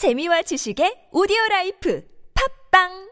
재미와 지식의 오디오 라이프. 팝빵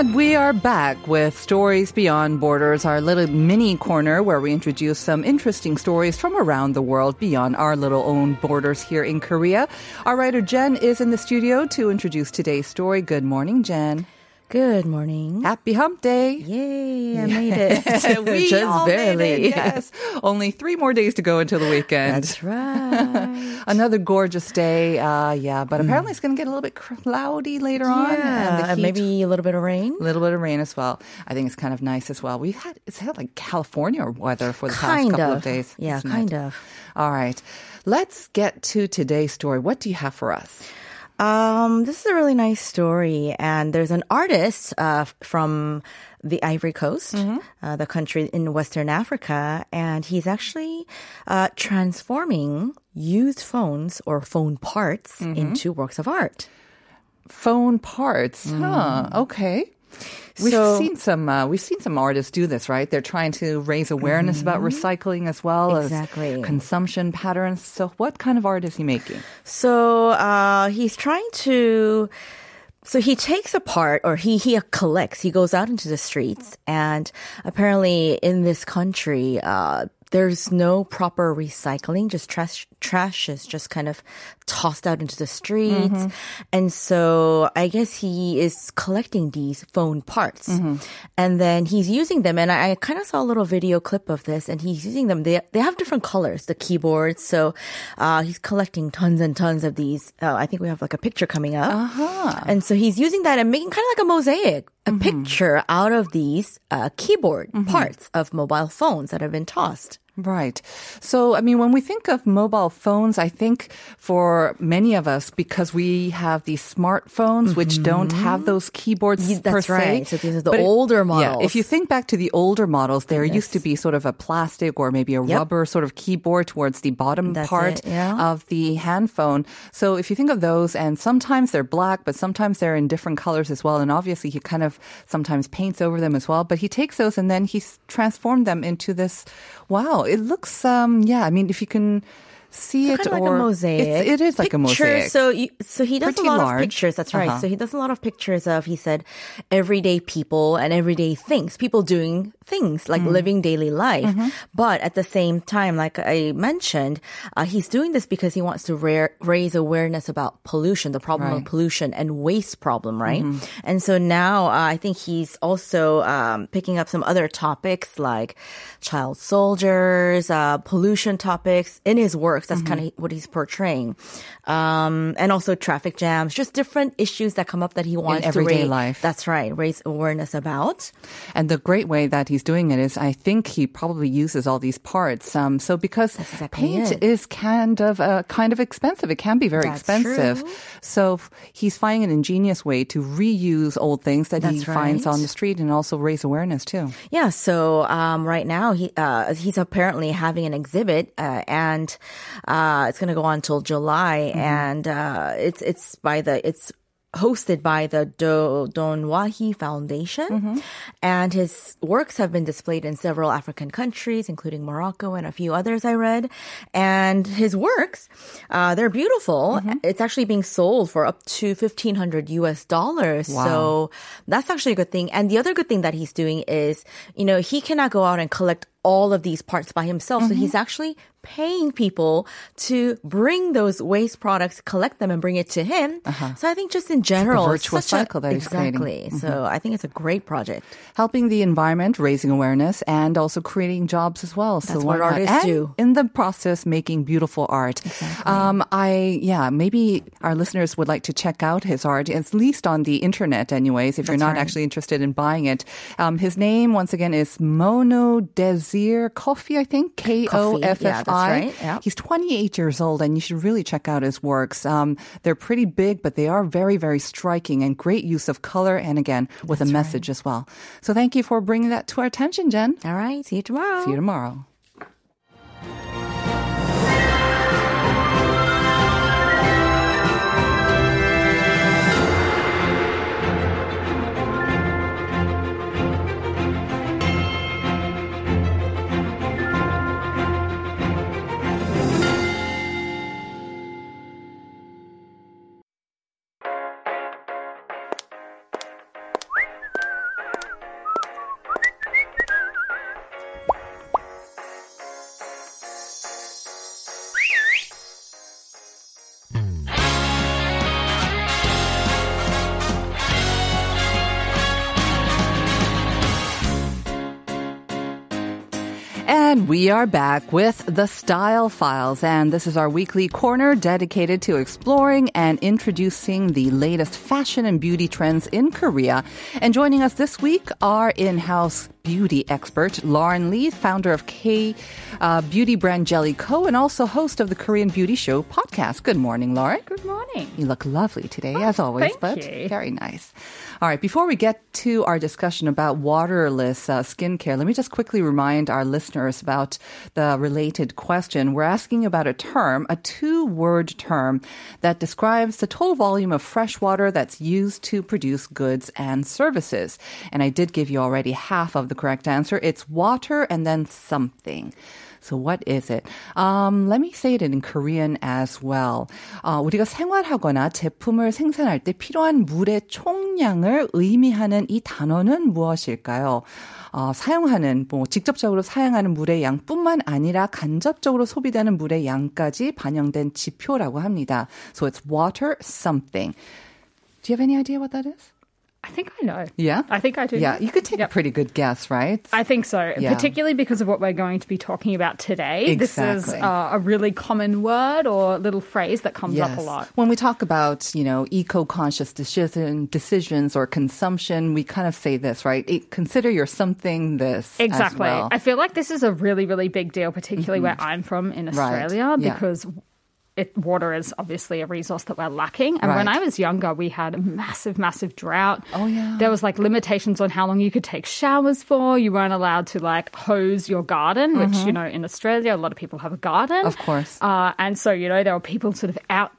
And we are back with Stories Beyond Borders, our little mini corner where we introduce some interesting stories from around the world beyond our little own borders here in Korea. Our writer Jen is in the studio to introduce today's story. Good morning, Jen. Good morning. Happy hump day. Yay, I made it. we Just all made it, yes. Only three more days to go until the weekend. That's right. Another gorgeous day. Uh, yeah, but apparently it's going to get a little bit cloudy later on. yeah, And and heat maybe a little bit of rain. A little bit of rain as well. I think it's kind of nice as well. We've had it's had like California weather for the Kind past couple of. of days. Yeah, kind it? of. All right. Let's get to today's story. What do you have for us? Um, this is a really nice story, and there's an artist uh, from the Ivory Coast, uh, the country in Western Africa, and he's actually uh, transforming used phones or phone parts into works of art. Phone parts. Huh. Okay. We've So- seen some. Uh, we've seen some artists do this, right? They're trying to raise awareness about recycling as well Exactly. as consumption patterns. So, what kind of art is he making? So uh, he's trying to. So he takes apart, or he he collects. He goes out into the streets, and apparently in this country, uh, there's no proper recycling. Just trash trash is just kind of tossed out into the streets, and so I guess he is collecting these phone parts, and then he's using them. And I, I kind of saw a little video clip of this, and he's using them. They they have different colors, the keyboards. So uh, he's collecting tons and tons of these. Uh, I think we have like a picture coming up, Uh-huh. and so he's using that and making kind of like a mosaic, a picture out of these uh, keyboard parts of mobile phones that have been tossed. Right. So, I mean, when we think of mobile phones, I think for many of us, because we have these smartphones which don't have those keyboards Ye- per that's se. right. So these are the But it- older Yeah, models. if you think back to the older models, there used to be sort of a plastic or maybe a Yep. rubber sort of keyboard towards the bottom That's part it, yeah. of the handphone. So if you think of those, and sometimes they're black, but sometimes they're in different colors as well. And obviously, he kind of sometimes paints over them as well. But he takes those and then he's transformed them into this. Wow, it looks. um Yeah, I mean, if you can see It's it kind of or like a mosaic. It's, it is like a mosaic. So, you, so he does Pretty a lot large. of pictures. That's right. Uh-huh. So he does a lot of pictures of. He said, everyday people and everyday things. People doing things like Mm. living daily life. Mm-hmm. But at the same time, like I mentioned, uh, he's doing this because he wants to ra- raise awareness about pollution, the problem Right. of pollution and waste problem, right? Mm-hmm. And so now uh, I think he's also um, picking up some other topics like child soldiers, uh, pollution topics in his works. That's kind of what he's portraying. Um, and also traffic jams, just different issues that come up that he wants to everyday raise. life. That's right, raise awareness about. And the great way that he's doing it is, I think he probably uses all these parts. Um, so because exactly paint it. is kind of uh, kind of expensive, it can be very That's expensive. true. So he's finding an ingenious way to reuse old things that he That's finds on the street and also raise awareness too. Yeah, so um, right now he uh, he's apparently having an exhibit, uh, and uh, it's going to go on until July, and uh, it's it's by the it's hosted by the Do- Donwahi Foundation, and his works have been displayed in several African countries, including Morocco and a few others I read. And his works, uh, they're beautiful. It's actually being sold for up to fifteen hundred U.S. dollars. Wow. So that's actually a good thing. And the other good thing that he's doing is, you know, he cannot go out and collect all of these parts by himself. So he's actually paying people to bring those waste products, collect them, and bring it to him. So I think just in general, such a- cycle that he's creating. exactly. So I think it's a great project. helping the environment, raising awareness, and also creating jobs as well. That's so what artists and do. In the process, making beautiful art. Um, I yeah, maybe our listeners would like to check out his art, at least on the internet, anyways. If you're not right. actually interested in buying it, um, his name once again is Mounou Koffi. I think K O F that's right. Yeah. He's 28 years old, and you should really check out his works. Um, they're pretty big, but they are very, very striking and great use of color, and again with a message as well. So thank you for bringing that to our attention, Jen. All right. See you tomorrow. See you tomorrow. We are back with the Style Files, and this is our weekly corner dedicated to exploring and introducing the latest fashion and beauty trends in Korea. And joining us this week are in-house beauty expert Lauren Lee, founder of K uh, beauty brand Jelly Co, and also host of the Korean Beauty Show podcast. Good morning, Lauren. Good morning. You look lovely today, as always, thank but you. very nice. All right, before we get to our discussion about waterless uh, skincare, let me just quickly remind our listeners about the related question. We're asking about a term, a two word term that describes the total volume of fresh water that's used to produce goods and services. And I did give you already half of the correct answer. It's water and then something. So what is it? Um, let me say it in Korean as well. 어, 우리가 생활하거나 제품을 생산할 때 필요한 물의 총량을 의미하는 이 단어는 무엇일까요? 어, 사용하는 뭐 직접적으로 사용하는 물의 양뿐만 아니라 간접적으로 소비되는 물의 양까지 반영된 지표라고 합니다. So it's water something. Do you have any idea what that is? I think I know. Yeah? I think I do. Yeah, you could take Yep. a pretty good guess, right? I think so, Yeah. particularly because of what we're going to be talking about today. Exactly. This is uh, a really common word or little phrase that comes up a lot. When we talk about, you know, eco-conscious decision, decisions or consumption, we kind of say this, right? It- consider your something this. as Exactly. well. I feel like this is a really, really big deal, particularly where I'm from in Right. Australia, Yeah. because it, water is obviously a resource that we're lacking. And when I was younger, we had a massive, massive drought. Oh, yeah. There was like limitations on how long you could take showers for. You weren't allowed to like hose your garden, which, you know, in Australia, a lot of people have a garden. Mm-hmm. Of course. Uh, and so, you know, there were people sort of out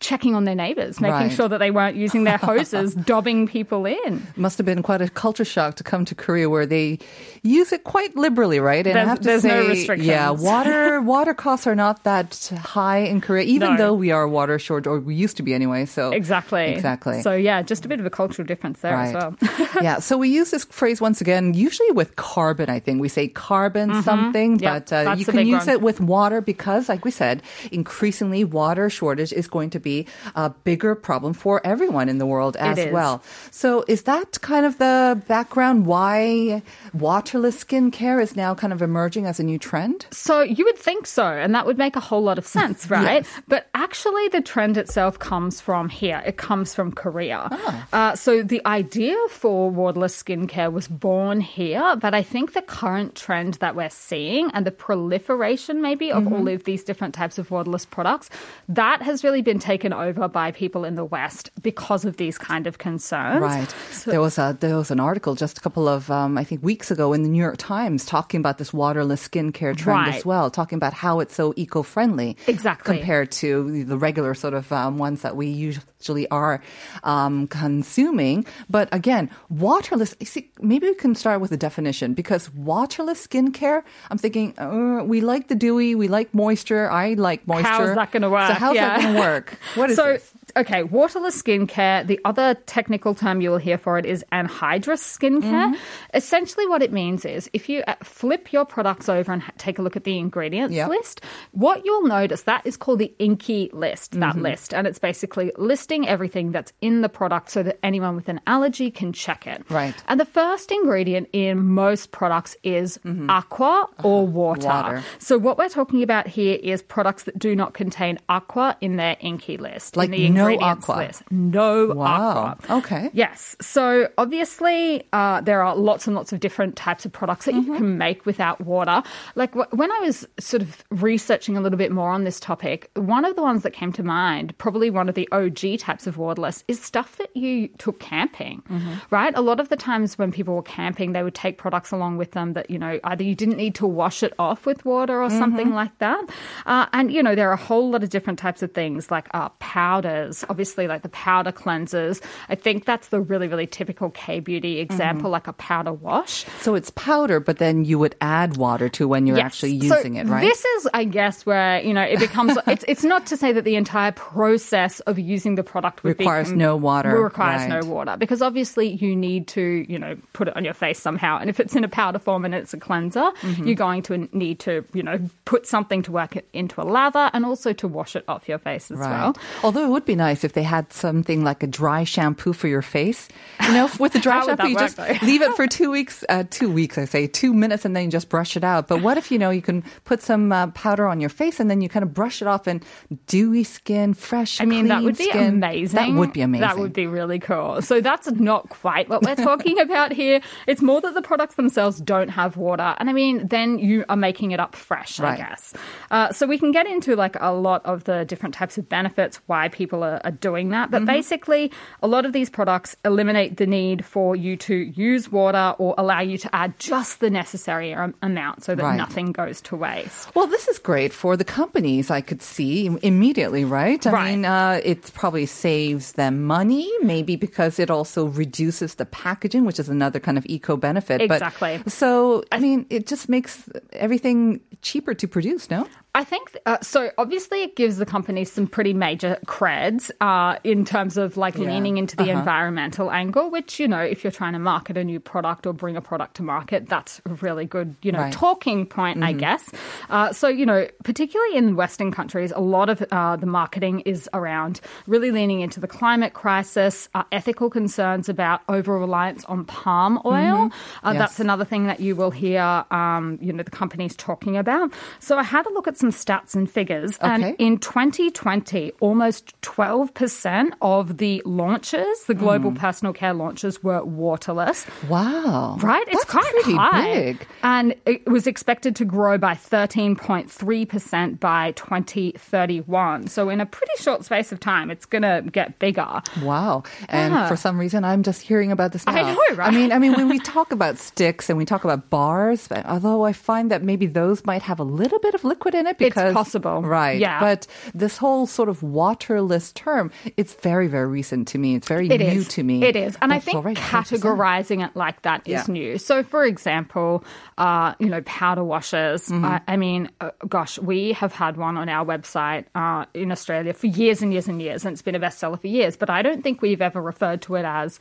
checking on their neighbors, making Right. sure that they weren't using their hoses, dobbing people in. Must have been quite a culture shock to come to Korea where they use it quite liberally, right? And I have to there's say, no restrictions. yeah, water water costs are not that high in Korea, even No. though we are water short, or we used to be anyway. So Exactly. exactly. So, yeah, just a bit of a cultural difference there as well. yeah. So we use this phrase once again, usually with carbon, I think. We say carbon something, Mm-hmm. Yep, but uh, you can use one. it with water because, like we said, increasingly water shortage is going to be a bigger problem for everyone in the world as well. So is that kind of the background why waterless skincare is now kind of emerging as a new trend? So you would think so, and that would make a whole lot of sense, right? But actually, the trend itself comes from here. It comes from Korea. Uh, so the idea for waterless skincare was born here, but I think the current trend that we're seeing and the proliferation maybe of all of these different types of waterless products, that has really been taken over by people in the West because of these kind of concerns. Right. there was a there was an article just a couple of um, I think weeks ago in the New York Times talking about this waterless skincare trend as well, talking about how it's so eco friendly Exactly. compared to the regular sort of um, ones that we usually are um, consuming. But again, waterless. See, maybe we can start with a definition because waterless skincare. I'm thinking uh, we like the dewy, we like moisture. I like moisture. How's that going to work? So how's Yeah. that going to work? What is so, this? Okay, waterless skincare. The other technical term you will hear for it is anhydrous skincare. Mm-hmm. Essentially, what it means is if you uh, flip your products over and take a look at the ingredients Yep. list, what you'll notice that is called the INCI list. That Mm-hmm. list, and it's basically listing everything that's in the product so that anyone with an allergy can check it. Right. And the first ingredient in most products is aqua or water. Mm-hmm. Water. So what we're talking about here is products that do not contain aqua in their INCI list. Like in the no ingredients aqua. list. No Wow. aqua. Okay. Yes. So obviously, uh, there are lots and lots of different types of products that Mm-hmm. you can make without water. Like wh- when I was sort of researching a little bit more on this topic, one of the ones that came to mind, probably one of the OG types of waterless, is stuff that you took camping, Mm-hmm. right? A lot of the times when people were camping, they would take products along with them that, you know, either you didn't need to wash it off with water or something Mm-hmm. like that. Uh, and, you know, there are a whole lot of different types of things like uh, powders, obviously, like the powder cleansers. I think that's the really, really typical K beauty example, like a powder wash. So it's powder, but then you would add water to when you're Yes. actually So using it, right? This is, I guess, where you know it becomes. it's it's not to say that the entire process of using the product would Requires be, no water, Requires no water because obviously you need to you know put it on your face somehow. And if it's in a powder form and it's a cleanser, Mm-hmm. you're going to need to you know put something to work it into a lather and also to wash it off your face as Right. well. Although it would be nice if they had something like a dry shampoo for your face. You know, with the dry shampoo, you just though? leave it for two weeks, uh, two weeks, I say, two minutes, and then you just brush it out. But what if, you know, you can put some uh, powder on your face and then you kind of brush it off and dewy skin, fresh, I mean, that would be skin. amazing. That would be amazing. That would be really cool. So that's not quite what we're talking about here. It's more that the products themselves don't have water. And I mean, then you are making it up fresh, Right. I guess. Uh, so we can get into like a lot of the different types of benefits, why people are, are doing that. But basically, a lot of these products eliminate the need for you to use water or allow you to add just the necessary amount so that Right. nothing goes to waste. Well, this is great for the companies. I could see immediately, right? I Right. mean, uh, it probably saves them money, maybe because it also reduces the packaging, which is another kind of eco benefit. Exactly. But, so, I mean, it just makes everything cheaper to produce, no? I think uh, so. Obviously, it gives the company some pretty major creds uh, in terms of like Yeah. leaning into the Uh-huh. environmental angle. Which you know, if you're trying to market a new product or bring a product to market, that's a really good you know Right. Mm-hmm. talking point, I guess. Uh, so you know, particularly in Western countries, a lot of uh, the marketing is around really leaning into the climate crisis, uh, ethical concerns about over reliance on palm oil. Uh, Yes. That's another thing that you will hear, um, you know, the companies talking about. So I had a look at some stats and figures, Okay. and in 2020, almost 12% of the launches, the global Hmm. personal care launches, were waterless. Wow. Right, it's That's quite high, big. and it was expected to grow by 13.3 percent by 2031. So in a pretty short space of time, it's going to get bigger. Wow. And Yeah. for some reason, I'm just hearing about this now. I know, right? I mean, I mean, when we talk about sticks and we talk about bars, although I find that maybe those might have a little bit of liquid in it It's because possible. right? Yeah. But this whole sort of waterless term, it's very, very recent to me. It's very It new is. to me. It is. And I think 12%. categorizing it like that is Yeah. new. So, for example, uh, you know, powder washers. Mm-hmm. I, I mean, uh, gosh, we have had one on our website uh, in Australia for years and years and years, and it's been a bestseller for years. But I don't think we've ever referred to it as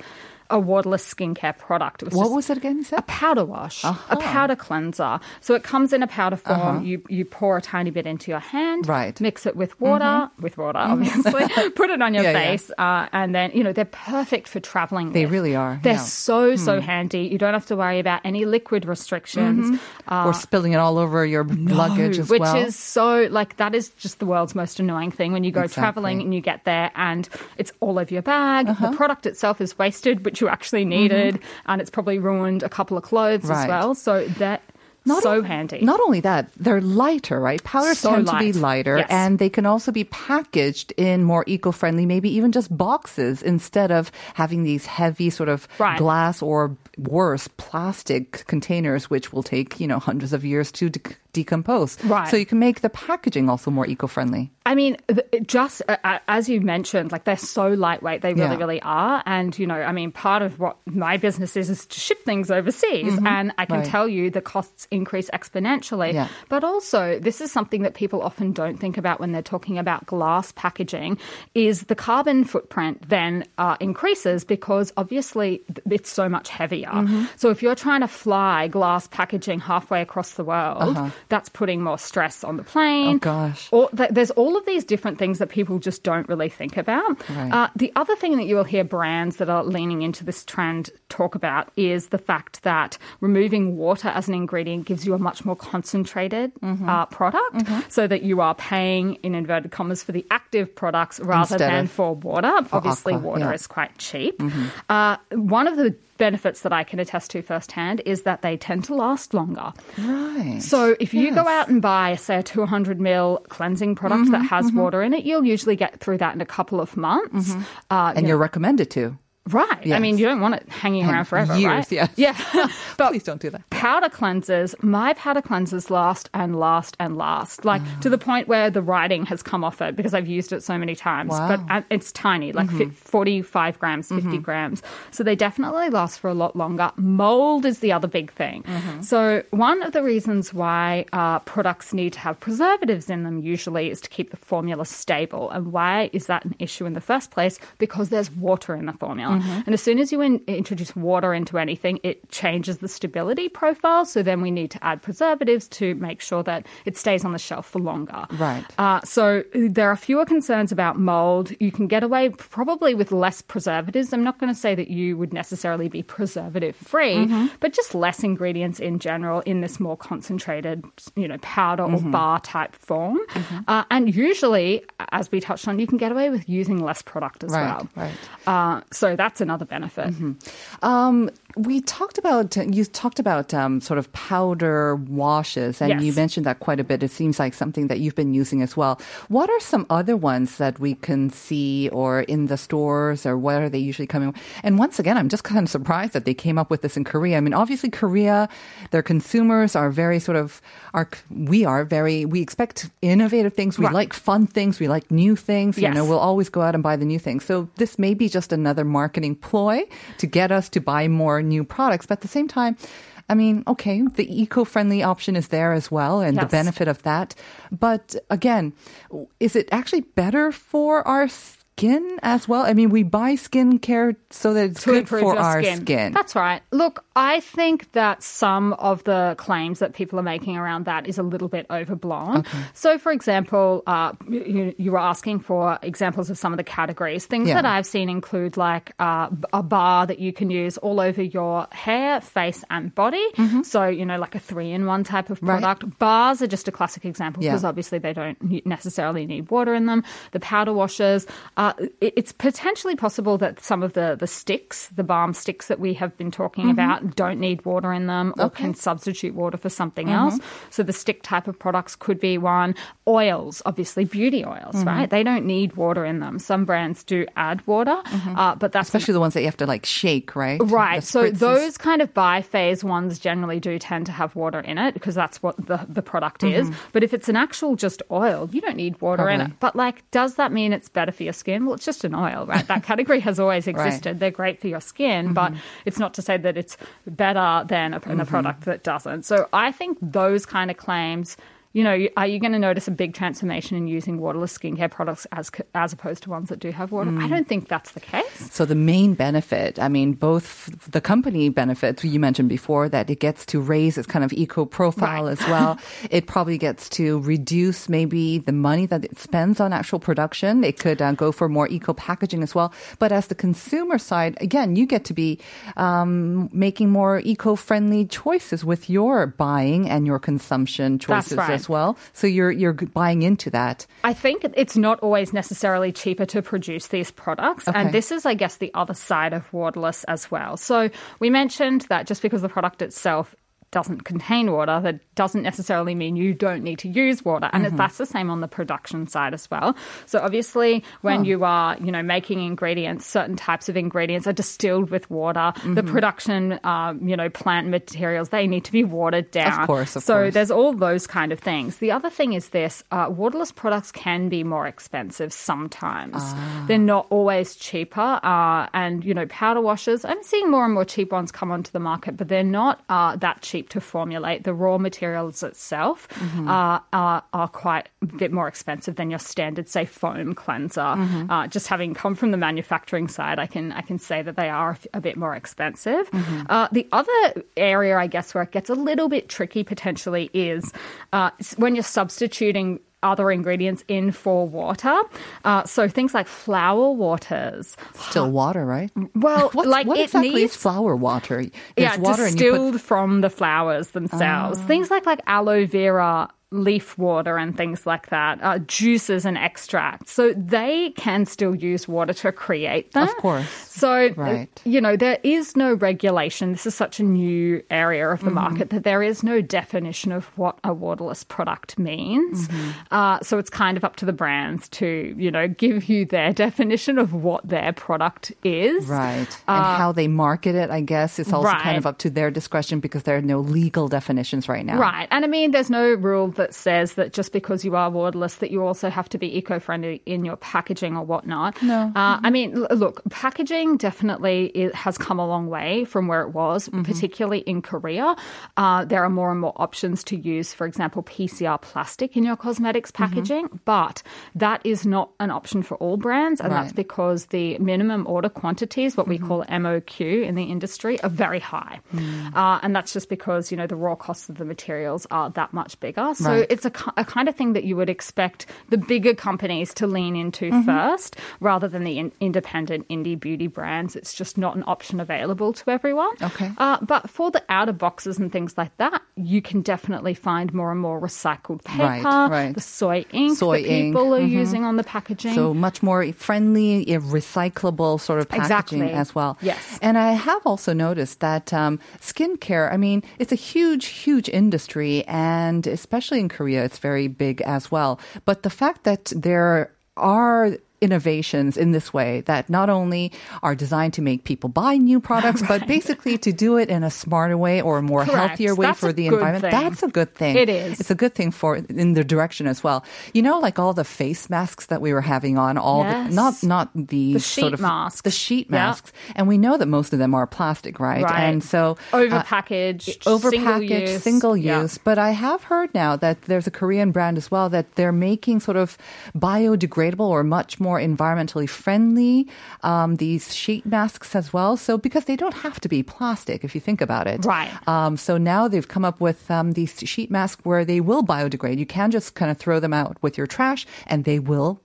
a waterless skincare product. It was What was it again? You said? a powder wash, a Uh-huh. powder cleanser. So it comes in a powder form. You you pour a tiny bit into your hand, Right. Mix it with water, with water, obviously. Put it on your Yeah, yeah. face, Uh, and then you know they're perfect for traveling. They with. really are, They're yeah. so so handy. You don't have to worry about any liquid restrictions. Uh, or spilling it all over your luggage as which well. Which is so like that is just the world's most annoying thing when you go Exactly. traveling and you get there and it's all over your bag. Uh-huh. The product itself is wasted, which you actually needed, and it's probably ruined a couple of clothes Mm-hmm. Right. as well. So that not so handy. Not only that, they're lighter, right? Powders So tend to be lighter Yes. and they can also be packaged in more eco-friendly, maybe even just boxes instead of having these heavy sort of Right. glass or worse plastic containers, which will take, you know, hundreds of years to de- decompose. Right. So you can make the packaging also more eco-friendly. I mean, just uh, uh, as you mentioned, like they're so lightweight, they really, Yeah. really are. And you know, I mean, part of what my business is is to ship things overseas, and I can Right. tell you the costs increase exponentially. Yeah. But also, this is something that people often don't think about when they're talking about glass packaging: is the carbon footprint then uh, increases because obviously it's so much heavier. Mm-hmm. So if you're trying to fly glass packaging halfway across the world, Uh-huh. That's putting more stress on the plane. Oh, gosh. Or th- there's all of these different things that people just don't really think about. Right. Uh, the other thing that you will hear brands that are leaning into this trend talk about is the fact that removing water as an ingredient gives you a much more concentrated Mm-hmm. uh, product, so that you are paying in inverted commas for the active products rather Instead than for water. Obviously, aqua, water yeah. Mm-hmm. is quite cheap. Uh, one of the benefits that I can attest to firsthand is that they tend to last longer. Right. So if you go out and buy, say, a 200 ml cleansing product that Mm-hmm, has water in it, you'll usually get through that in a couple of months. Uh, and you you're recommended to. Right. I mean, you don't want it hanging around forever, years, right? yes. Yeah. but Please don't do that. powder cleansers, my powder cleansers last and last and last, like to the point where the writing has come off it because I've used it so many times. Wow. But it's tiny, like mm-hmm. fi 45 grams, 50 mm-hmm. grams. So they definitely last for a lot longer. Mold is the other big thing. Mm-hmm. So one of the reasons why uh, products need to have preservatives in them usually is to keep the formula stable. And why is that an issue in the first place? Because there's water in the formula. And as soon as you in- introduce water into anything, it changes the stability profile. So then we need to add preservatives to make sure that it stays on the shelf for longer. Right. Uh, so there are fewer concerns about mold. You can get away probably with less preservatives. I'm not going to say that you would necessarily be preservative free, but just less ingredients in general in this more concentrated, you know, powder or bar type form. Uh, and usually, as we touched on, you can get away with using less product as Right, well. right. Uh, so that's another benefit. Um, we talked about you talked about um, sort of powder washes, and Yes. you mentioned that quite a bit. It seems like something that you've been using as well. What are some other ones that we can see, or in the stores, or where are they usually coming? And once again, I'm just kind of surprised that they came up with this in Korea. I mean, obviously, Korea, their consumers are very sort of are we are very we expect innovative things. We Right. like fun things. We like new things. You know, we'll always go out and buy the new things. So this may be just another marketing ploy to get us to buy more new products. But at the same time, I mean, okay, the eco-friendly option is there as well and the benefit of that. But again, is it actually better for our skin as well? I mean, we buy skincare so that it's to good for our skin. skin. That's right. Look, I think that some of the claims that people are making around that is a little bit overblown. So, for example, uh, you, you were asking for examples of some of the categories. Things Yeah. that I've seen include like uh, a bar that you can use all over your hair, face, and body. So, you know, like a three-in-one type of Mm-hmm. Right. product. Bars are just a classic example Yeah. because obviously they don't necessarily need water in them. The powder washers, uh, Uh, it- it's potentially possible that some of the, the sticks, the balm sticks that we have been talking mm-hmm. about, don't need water in them or Okay. can substitute water for something mm-hmm. else. So the stick type of products could be one. Oils, obviously beauty oils, mm-hmm. right? They don't need water in them. Some brands do add water, uh, but that's Especially the ones that you have to like shake, right? Right. So those kind of biphase ones generally do tend to have water in it because that's what the, the product is. But if it's an actual just oil, you don't need water in it. But like, does that mean it's better for your skin? Well, it's just an oil, right? That category has always existed. They're great for your skin, but mm-hmm. it's not to say that it's better than a, than a mm-hmm. product that doesn't. So I think those kind of claims. You know, are you going to notice a big transformation in using waterless skincare products as as opposed to ones that do have water? I don't think that's the case. So the main benefit, I mean, both the company benefits you mentioned before that it gets to raise its kind of eco profile Right. as well. it probably gets to reduce maybe the money that it spends on actual production. It could uh, go for more eco packaging as well. But as the consumer side, again, you get to be um, making more eco friendly choices with your buying and your consumption choices right. as well. So you're you're buying into that. I think it's not always necessarily cheaper to produce these products. Okay. And this is, I guess, the other side of waterless as well. So we mentioned that just because the product itself doesn't contain water, that doesn't necessarily mean you don't need to use water. And Mm-hmm. that's the same on the production side as well. So obviously, when you are, you know, making ingredients, certain types of ingredients are distilled with water. The Mm-hmm. production, um, you know, plant materials, they need to be watered down. Of course, of so course. there's all those kind of things. The other thing is this: uh, waterless products can be more expensive sometimes. Ah. They're not always cheaper. Uh, and you know, powder washers. I'm seeing more and more cheap ones come onto the market, but they're not uh, that cheap to formulate. The raw materials itself Mm-hmm. uh, are, are quite a bit more expensive than your standard, say, foam cleanser. Mm-hmm. Uh, just having come from the manufacturing side, I can I can say that they are a bit more expensive. Mm-hmm. Uh, the other area, I guess, where it gets a little bit tricky potentially is uh, when you're substituting other ingredients in for water. Uh, so things like flower waters. Still water, right? Well, like what it exactly needs is flower water? There's yeah, water and put distilled from the flowers themselves. Ah. Things like like aloe vera leaf water and things like that, uh, juices and extracts. So they can still use water to create them. Of course. So, uh, Right. you know, there is no regulation. This is such a new area of the Mm-hmm. market that there is no definition of what a waterless product means. Mm-hmm. Uh, so it's kind of up to the brands to, you know, give you their definition of what their product is. Right. and how they market it, I guess, is also kind Uh, of up to their discretion because there are no legal definitions right now. Right. And I mean, there's no rule that that says that just because you are waterless, that you also have to be eco-friendly in your packaging or whatnot. No. Uh, I mean, look, packaging definitely it has come a long way from where it was, Mm-hmm. particularly in Korea. Uh, there are more and more options to use, for example, PCR plastic in your cosmetics Mm-hmm. packaging, but that is not an option for all brands, and that's because the minimum order quantities, what we Mm-hmm. call MOQ in the industry, are very high, Mm. uh, and that's just because you know the raw costs of the materials are that much bigger. So Right. it's a, a kind of thing that you would expect the bigger companies to lean into Mm-hmm. first, rather than the in- independent indie beauty brands. It's just not an option available to everyone. Okay. Uh, but for the outer boxes and things like that, you can definitely find more and more recycled paper, Right, right. the soy ink Soy that ink, people are mhm. using on the packaging. So much more friendly, recyclable sort of packaging Exactly. as well. Yes. And I have also noticed that um, skincare, I mean, it's a huge, huge industry, and especially in Korea, it's very big as well. But the fact that there are innovations in this way that not only are designed to make people buy new products, but basically to do it in a smarter way or a more Correct. healthier way That's for the environment. thing. That's a good thing. It is. It's a good thing for in the direction as well. You know, like all the face masks that we were having on, all Yes. the, not not the, The sort sheet of masks. the sheet masks, and we know that most of them are plastic, right? Right. And so uh, Overpackaged, overpackaged, single use. Yeah. But I have heard now that there's a Korean brand as well that they're making sort of biodegradable or much more environmentally friendly um, these sheet masks as well. So because they don't have to be plastic, if you think about it, Right. Um, so now they've come up with um, these sheet masks where they will biodegrade. You can just kind of throw them out with your trash, and they will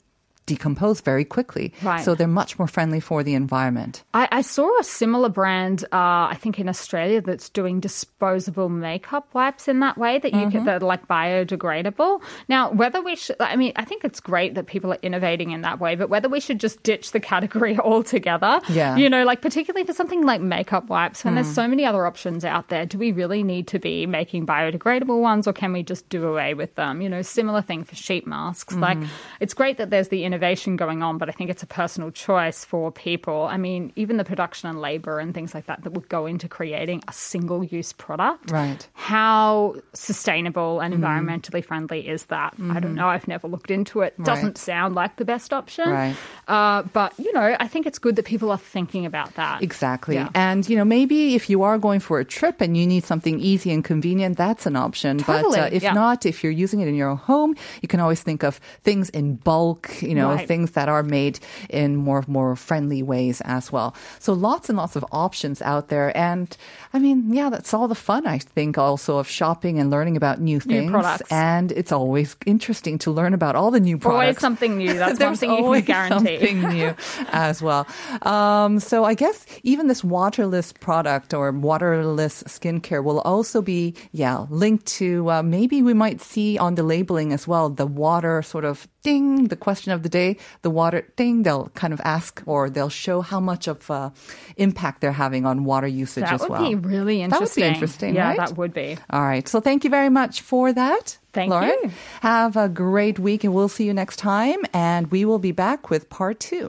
decompose very quickly. Right. So they're much more friendly for the environment. I, I saw a similar brand, uh, I think in Australia, that's doing disposable makeup wipes in that way that you Mm-hmm. can, that are like biodegradable. Now, whether we should, I mean, I think it's great that people are innovating in that way, but whether we should just ditch the category altogether, Yeah. you know, like particularly for something like makeup wipes, when Hmm. there's so many other options out there, do we really need to be making biodegradable ones or can we just do away with them? You know, similar thing for sheet masks. Like, Mm-hmm. it's great that there's the innovation going on, but I think it's a personal choice for people. I mean, even the production and labor and things like that that would go into creating a single use product. Right. How sustainable and environmentally friendly is that? I don't know. I've never looked into it. Doesn't sound like the best option. Right. Uh, but, you know, I think it's good that people are thinking about that. Exactly. Yeah. And, you know, maybe if you are going for a trip and you need something easy and convenient, that's an option. but uh, if yeah. not, if you're using it in your home, you can always think of things in bulk, you know, Right. things that are made in more, more friendly ways as well. So lots and lots of options out there. And I mean, yeah, that's all the fun, I think, also of shopping and learning about new things. products. And it's always interesting to learn about all the new products. Always something new. That's one thing you always can guarantee. something new as well. Um, so I guess even this waterless product or waterless skincare will also be, yeah, linked to uh, maybe we might see on the labeling as well the water sort of ding, the question of the day, the water ding. They'll kind of ask or they'll show how much of uh, impact they're having on water usage That as would well. be really interesting. That would be interesting. interesting, Yeah, right? that would be. All right. So thank you very much for that. Thank Lauren. you. Have a great week and we'll see you next time. And we will be back with part two.